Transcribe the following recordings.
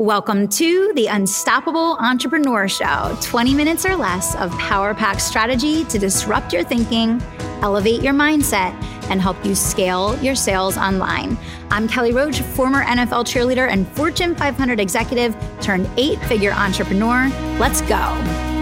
Welcome to the Unstoppable Entrepreneur Show 20 minutes or less of power pack strategy to disrupt your thinking, elevate your mindset, and help you scale your sales online. I'm Kelly Roach, former NFL cheerleader and Fortune 500 executive turned eight figure entrepreneur. Let's go.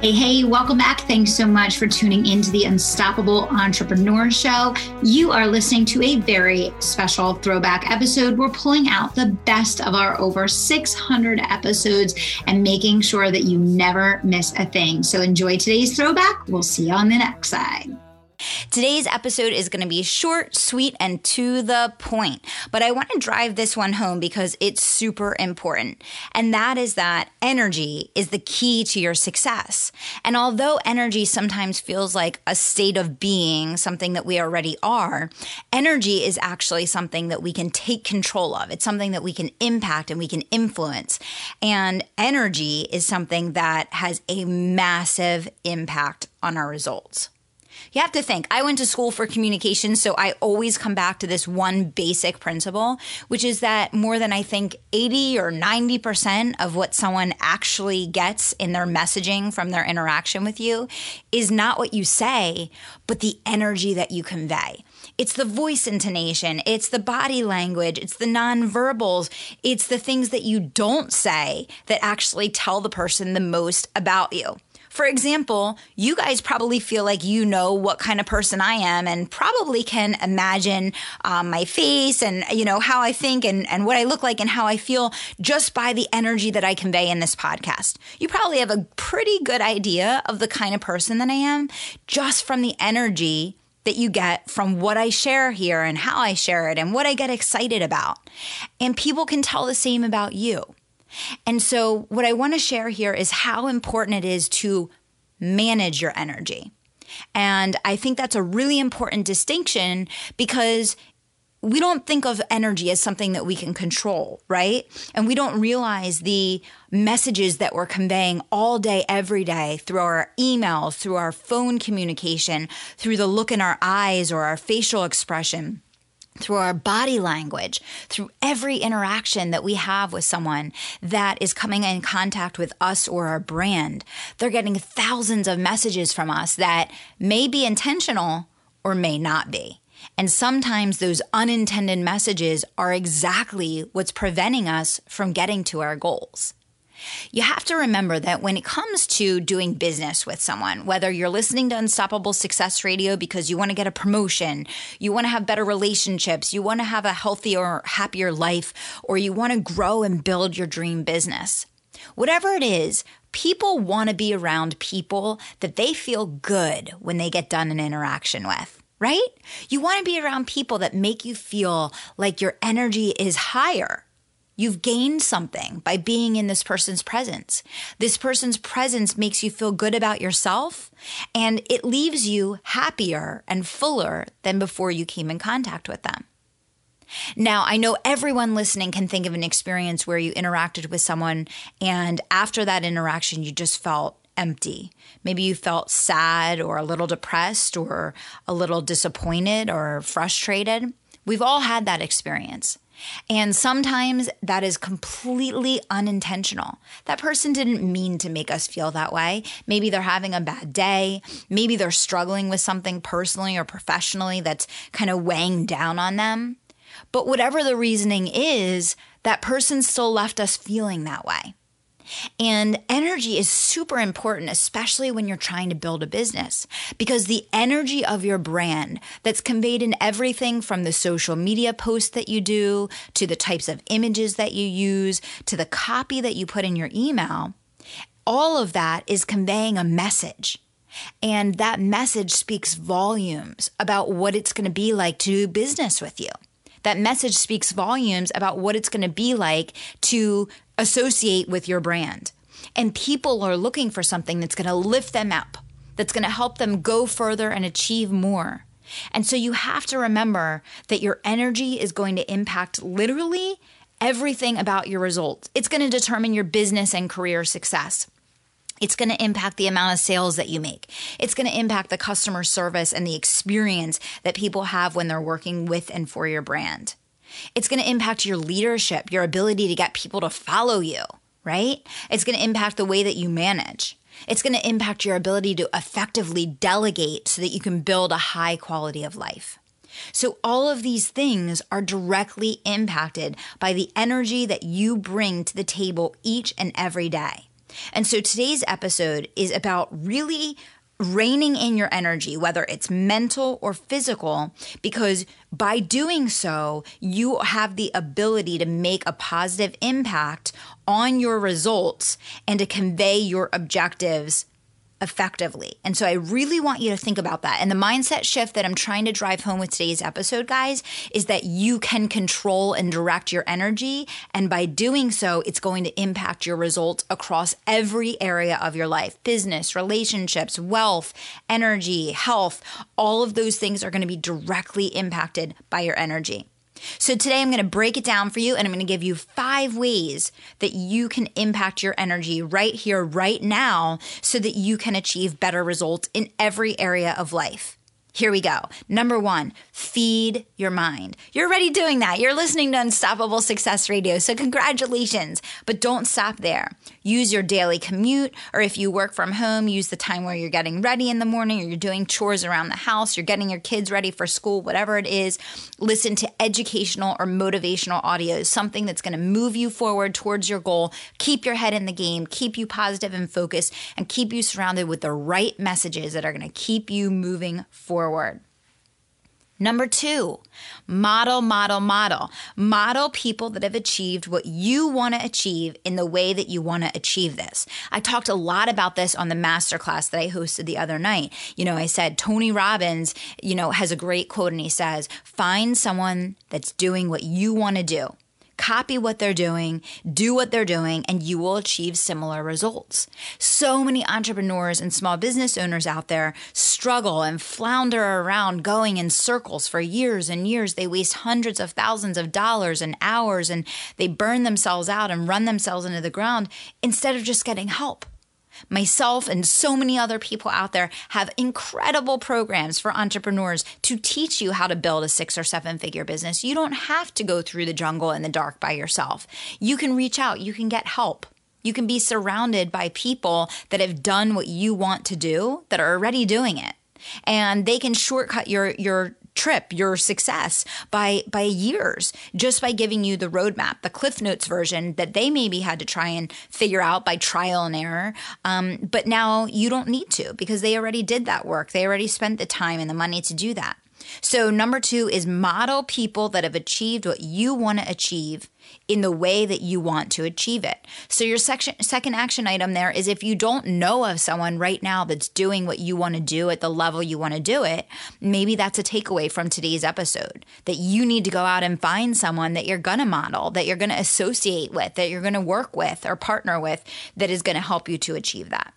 Hey, hey, welcome back. Thanks so much for tuning into the Unstoppable Entrepreneur Show. You are listening to a very special throwback episode. We're pulling out the best of our over 600 episodes and making sure that you never miss a thing. So enjoy today's throwback. We'll see you on the next side. Today's episode is going to be short, sweet, and to the point. But I want to drive this one home because it's super important. And that is that energy is the key to your success. And although energy sometimes feels like a state of being, something that we already are, energy is actually something that we can take control of. It's something that we can impact and we can influence. And energy is something that has a massive impact on our results. You have to think, I went to school for communication, so I always come back to this one basic principle, which is that more than I think 80 or 90% of what someone actually gets in their messaging from their interaction with you is not what you say, but the energy that you convey. It's the voice intonation, it's the body language, it's the nonverbals, it's the things that you don't say that actually tell the person the most about you. For example, you guys probably feel like you know what kind of person I am and probably can imagine um, my face and, you know, how I think and, and what I look like and how I feel just by the energy that I convey in this podcast. You probably have a pretty good idea of the kind of person that I am just from the energy that you get from what I share here and how I share it and what I get excited about. And people can tell the same about you. And so, what I want to share here is how important it is to manage your energy. And I think that's a really important distinction because we don't think of energy as something that we can control, right? And we don't realize the messages that we're conveying all day, every day through our emails, through our phone communication, through the look in our eyes or our facial expression through our body language, through every interaction that we have with someone that is coming in contact with us or our brand. They're getting thousands of messages from us that may be intentional or may not be. And sometimes those unintended messages are exactly what's preventing us from getting to our goals. You have to remember that when it comes to doing business with someone, whether you're listening to Unstoppable Success Radio because you want to get a promotion, you want to have better relationships, you want to have a healthier, happier life, or you want to grow and build your dream business. Whatever it is, people want to be around people that they feel good when they get done an interaction with right? You want to be around people that make you feel like your energy is higher, You've gained something by being in this person's presence. This person's presence makes you feel good about yourself and it leaves you happier and fuller than before you came in contact with them. Now, I know everyone listening can think of an experience where you interacted with someone and after that interaction, you just felt empty. Maybe you felt sad or a little depressed or a little disappointed or frustrated. We've all had that experience. And sometimes that is completely unintentional. That person didn't mean to make us feel that way. Maybe they're having a bad day. Maybe they're struggling with something personally or professionally that's kind of weighing down on them. But whatever the reasoning is, that person still left us feeling that way. And energy is super important, especially when you're trying to build a business, because the energy of your brand that's conveyed in everything from the social media posts that you do to the types of images that you use to the copy that you put in your email, all of that is conveying a message. And that message speaks volumes about what it's going to be like to do business with you. That message speaks volumes about what it's going to be like to associate with your brand. And people are looking for something that's going to lift them up, that's going to help them go further and achieve more. And so you have to remember that your energy is going to impact literally everything about your results. It's going to determine your business and career success. It's going to impact the amount of sales that you make. It's going to impact the customer service and the experience that people have when they're working with and for your brand. It's going to impact your leadership, your ability to get people to follow you, right? It's going to impact the way that you manage. It's going to impact your ability to effectively delegate so that you can build a high quality of life. So, all of these things are directly impacted by the energy that you bring to the table each and every day. And so, today's episode is about really reining in your energy, whether it's mental or physical, because by doing so, you have the ability to make a positive impact on your results and to convey your objectives effectively. And so I really want you to think about that. And the mindset shift that I'm trying to drive home with today's episode, guys, is that you can control and direct your energy. And by doing so, it's going to impact your results across every area of your life business, relationships, wealth, energy, health. All of those things are going to be directly impacted by your energy. So today I'm going to break it down for you and I'm going to give you five ways that you can impact your energy right here, right now, so that you can achieve better results in every area of life. Here we go. Number one, feed your mind. You're already doing that. You're listening to Unstoppable Success Radio. So, congratulations. But don't stop there. Use your daily commute, or if you work from home, use the time where you're getting ready in the morning, or you're doing chores around the house, you're getting your kids ready for school, whatever it is. Listen to educational or motivational audio, something that's going to move you forward towards your goal, keep your head in the game, keep you positive and focused, and keep you surrounded with the right messages that are going to keep you moving forward. Number two, model, model, model. Model people that have achieved what you want to achieve in the way that you want to achieve this. I talked a lot about this on the masterclass that I hosted the other night. You know, I said Tony Robbins, you know, has a great quote and he says, find someone that's doing what you want to do copy what they're doing, do what they're doing, and you will achieve similar results. So many entrepreneurs and small business owners out there struggle and flounder around going in circles for years and years. They waste hundreds of thousands of dollars and hours and they burn themselves out and run themselves into the ground instead of just getting help. Myself and so many other people out there have incredible programs for entrepreneurs to teach you how to build a six or seven figure business. You don't have to go through the jungle in the dark by yourself. You can reach out, you can get help. You can be surrounded by people that have done what you want to do, that are already doing it. And they can shortcut your your trip, your success by by years just by giving you the roadmap, the Cliff Notes version that they maybe had to try and figure out by trial and error. Um, but now you don't need to because they already did that work. They already spent the time and the money to do that. So, number two is model people that have achieved what you want to achieve in the way that you want to achieve it. So, your section, second action item there is if you don't know of someone right now that's doing what you want to do at the level you want to do it, maybe that's a takeaway from today's episode that you need to go out and find someone that you're going to model, that you're going to associate with, that you're going to work with or partner with that is going to help you to achieve that.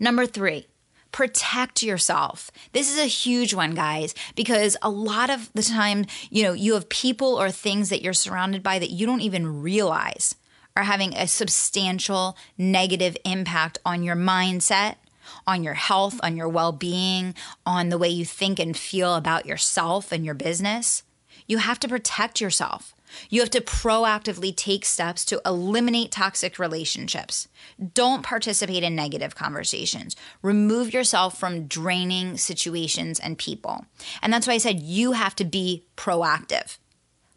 Number three, protect yourself. This is a huge one, guys, because a lot of the time, you know, you have people or things that you're surrounded by that you don't even realize are having a substantial negative impact on your mindset, on your health, on your well being, on the way you think and feel about yourself and your business. You have to protect yourself. You have to proactively take steps to eliminate toxic relationships. Don't participate in negative conversations. Remove yourself from draining situations and people. And that's why I said you have to be proactive.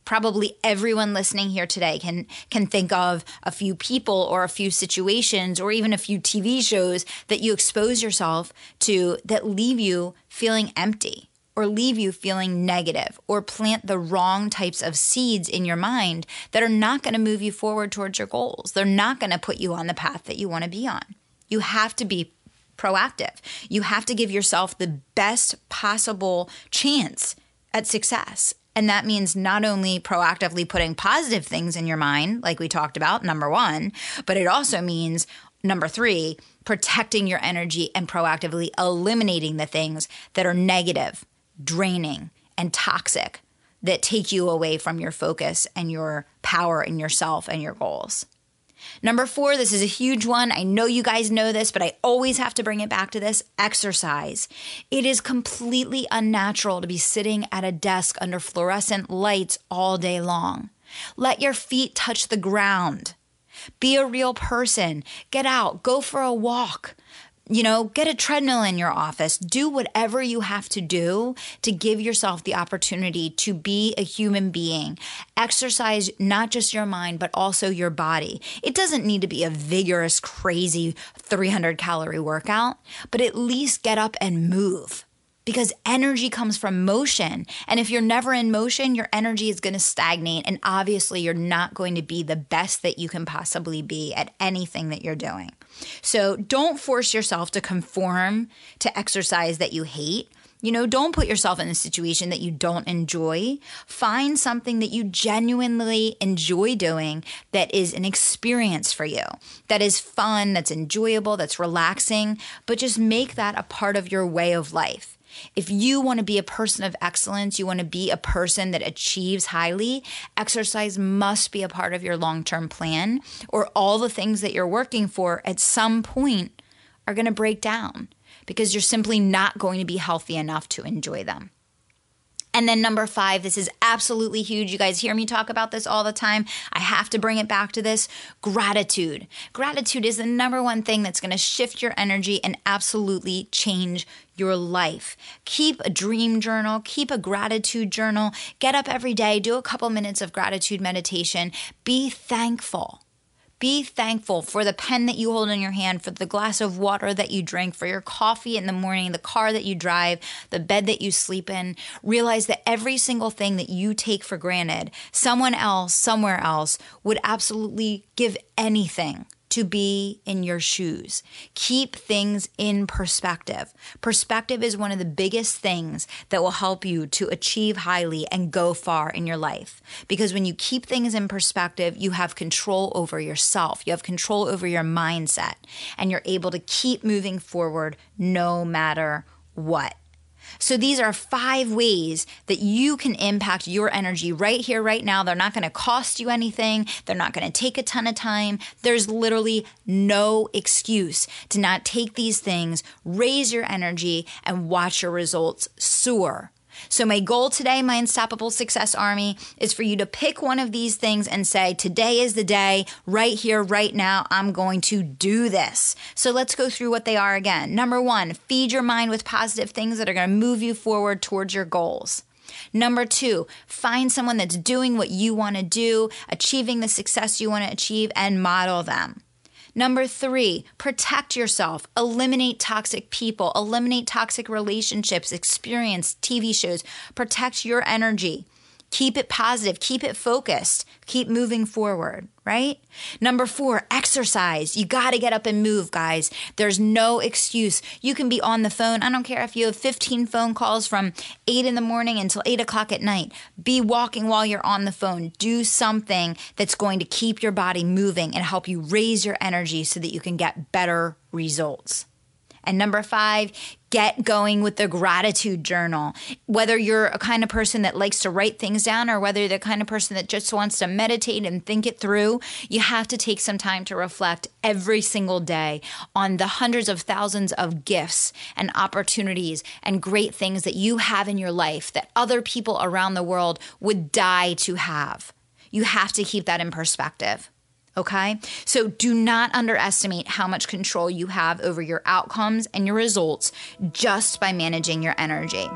Probably everyone listening here today can can think of a few people or a few situations or even a few TV shows that you expose yourself to that leave you feeling empty or leave you feeling negative or plant the wrong types of seeds in your mind that are not going to move you forward towards your goals. They're not going to put you on the path that you want to be on. You have to be proactive. You have to give yourself the best possible chance at success. And that means not only proactively putting positive things in your mind, like we talked about, number one, but it also means number three, protecting your energy and proactively eliminating the things that are negative draining, and toxic that take you away from your focus and your power in yourself and your goals. Number four, this is a huge one. I know you guys know this, but I always have to bring it back to this exercise. It is completely unnatural to be sitting at a desk under fluorescent lights all day long. Let your feet touch the ground. Be a real person. Get out, go for a walk, you know, get a treadmill in your office. Do whatever you have to do to give yourself the opportunity to be a human being. Exercise not just your mind, but also your body. It doesn't need to be a vigorous, crazy 300 calorie workout, but at least get up and move because energy comes from motion. And if you're never in motion, your energy is going to stagnate. And obviously, you're not going to be the best that you can possibly be at anything that you're doing. So don't force yourself to conform to exercise that you hate. You know, don't put yourself in a situation that you don't enjoy. Find something that you genuinely enjoy doing that is an experience for you, that is fun, that's enjoyable, that's relaxing, but just make that a part of your way of life. If you want to be a person of excellence, you want to be a person that achieves highly, exercise must be a part of your long term plan, or all the things that you're working for at some point are going to break down because you're simply not going to be healthy enough to enjoy them. And then number five, this is absolutely huge. You guys hear me talk about this all the time. I have to bring it back to this gratitude. Gratitude is the number one thing that's going to shift your energy and absolutely change your life. Keep a dream journal, keep a gratitude journal. Get up every day, do a couple minutes of gratitude meditation. Be thankful. Be thankful for the pen that you hold in your hand, for the glass of water that you drink, for your coffee in the morning, the car that you drive, the bed that you sleep in. Realize that every single thing that you take for granted, someone else, somewhere else, would absolutely give anything to be in your shoes. Keep things in perspective. Perspective is one of the biggest things that will help you to achieve highly and go far in your life. Because when you keep things in perspective, you have control over yourself, you have control over your mindset, and you're able to keep moving forward no matter what. So these are five ways that you can impact your energy right here, right now. They're not going to cost you anything. They're not going to take a ton of time. There's literally no excuse to not take these things, raise your energy, and watch your results soar. So, my goal today, my Unstoppable Success Army, is for you to pick one of these things and say, Today is the day, right here, right now, I'm going to do this. So, let's go through what they are again. Number one, feed your mind with positive things that are going to move you forward towards your goals. Number two, find someone that's doing what you want to do, achieving the success you want to achieve, and model them. Number three, protect yourself, eliminate toxic people, eliminate toxic relationships, experience TV shows, protect your energy. Keep it positive, keep it focused, keep moving forward, right? Number four, exercise. You got to get up and move, guys. There's no excuse. You can be on the phone. I don't care if you have 15 phone calls from eight in the morning until eight o'clock at night. Be walking while you're on the phone. Do something that's going to keep your body moving and help you raise your energy so that you can get better results. And number five, get going with the gratitude journal. Whether you're a kind of person that likes to write things down or whether you're the kind of person that just wants to meditate and think it through, you have to take some time to reflect every single day on the hundreds of thousands of gifts and opportunities and great things that you have in your life that other people around the world would die to have. You have to keep that in perspective. Okay. So do not underestimate how much control you have over your outcomes and your results just by managing your energy.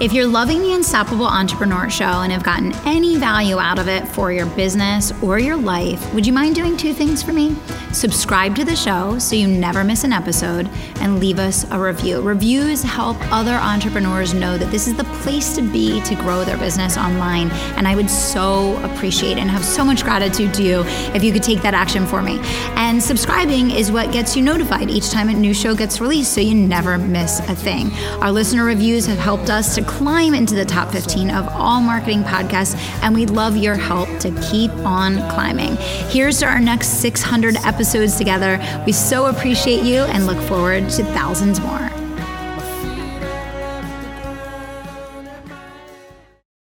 If you're loving the Unstoppable Entrepreneur Show and have gotten any value out of it for your business or your life, would you mind doing two things for me? Subscribe to the show so you never miss an episode and leave us a review. Reviews help other entrepreneurs know that this is the place to be to grow their business online. And I would so appreciate and have so much gratitude to you if you could take that action for me. And subscribing is what gets you notified each time a new show gets released so you never miss a thing. Our listener reviews have helped us to climb into the top 15 of all marketing podcasts, and we'd love your help to keep on climbing. Here's to our next 600 episodes together. We so appreciate you and look forward to thousands more.